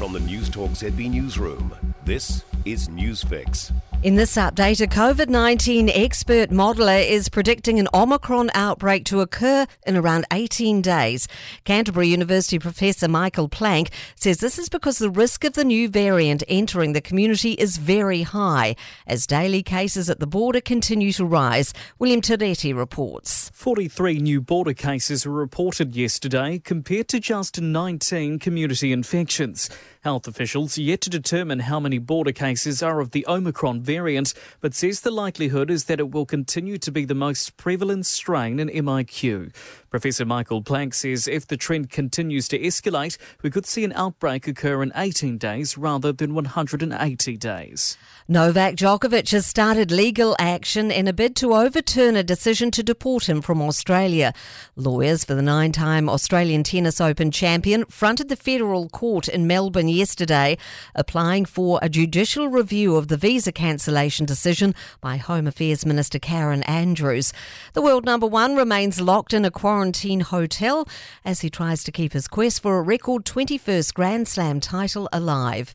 From the Newstalk ZB Newsroom, this is News Fix. In this update, a COVID 19 expert modeller is predicting an Omicron outbreak to occur in around 18 days. Canterbury University Professor Michael Plank says this is because the risk of the new variant entering the community is very high as daily cases at the border continue to rise. William Teretti reports. 43 new border cases were reported yesterday compared to just 19 community infections. Health officials yet to determine how many border cases are of the Omicron variant, but says the likelihood is that it will continue to be the most prevalent strain in MIQ. Professor Michael Plank says if the trend continues to escalate, we could see an outbreak occur in 18 days rather than 180 days. Novak Djokovic has started legal action in a bid to overturn a decision to deport him from Australia. Lawyers for the nine time Australian Tennis Open champion fronted the federal court in Melbourne yesterday, applying for a judicial review of the visa cancellation decision by Home Affairs Minister Karen Andrews. The world number one remains locked in a quarantine hotel as he tries to keep his quest for a record 21st Grand Slam title alive.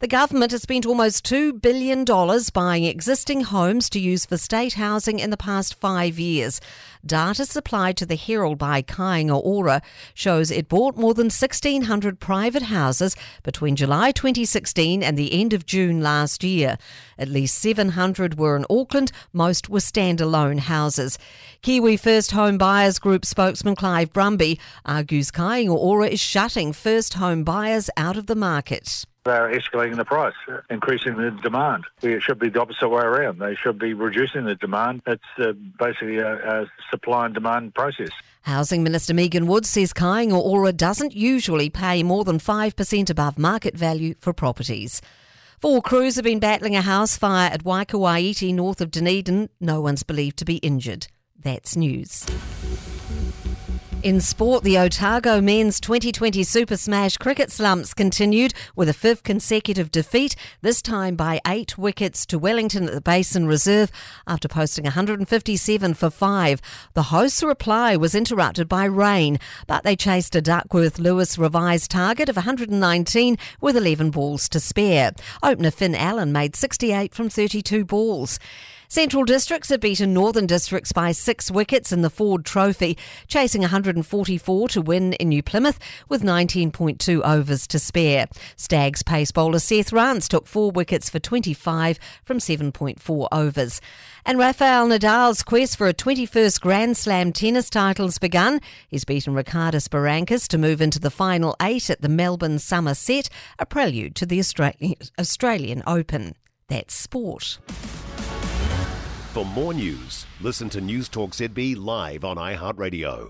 The government has spent almost $2 billion buying existing homes to use for state housing in the past five years. Data supplied to the Herald by Kāinga Ora shows it bought more than 1,600 private houses between July 2016 and the end of June last year. At least 700 were in Auckland, most were standalone houses. Kiwi First Home Buyers Group spokesman Clive Brumby argues Kāinga Ora is shutting first home buyers out of the market. They're escalating the price, increasing the demand. It should be the opposite way around. They should be reducing the demand. It's uh, basically a, a, supply and demand process. Housing Minister Megan Woods says Kāinga Ora doesn't usually pay more than 5% above market value for properties. Four crews have been battling a house fire at Waikouaiti north of Dunedin. No one's believed to be injured. That's news. In sport, the Otago men's 2020 Super Smash cricket slumps continued with a fifth consecutive defeat, this time by eight wickets to Wellington at the Basin Reserve after posting 157 for five. The hosts' reply was interrupted by rain, but they chased a Duckworth Lewis revised target of 119 with 11 balls to spare. Opener Finn Allen made 68 from 32 balls. Central Districts have beaten Northern Districts by six wickets in the Ford Trophy, chasing 144 to win in New Plymouth with 19.2 overs to spare. Stags pace bowler Seth Rance took four wickets for 25 from 7.4 overs. And Rafael Nadal's quest for a 21st Grand Slam tennis title has begun. He's beaten Ricardas Berankis to move into the final eight at the Melbourne Summer Set, a prelude to the Australian, Australian Open. That's sport. For more news, listen to Newstalk ZB live on iHeartRadio.